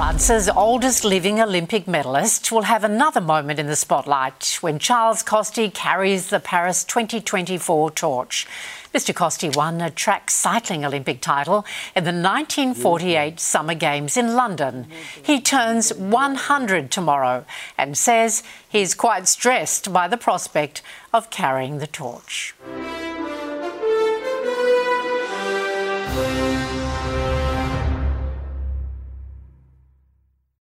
France's oldest living Olympic medalist will have another moment in the spotlight when Charles Coste carries the Paris 2024 torch. Mr. Coste won a track cycling Olympic title in the 1948 Summer Games in London. He turns 100 tomorrow and says he's quite stressed by the prospect of carrying the torch.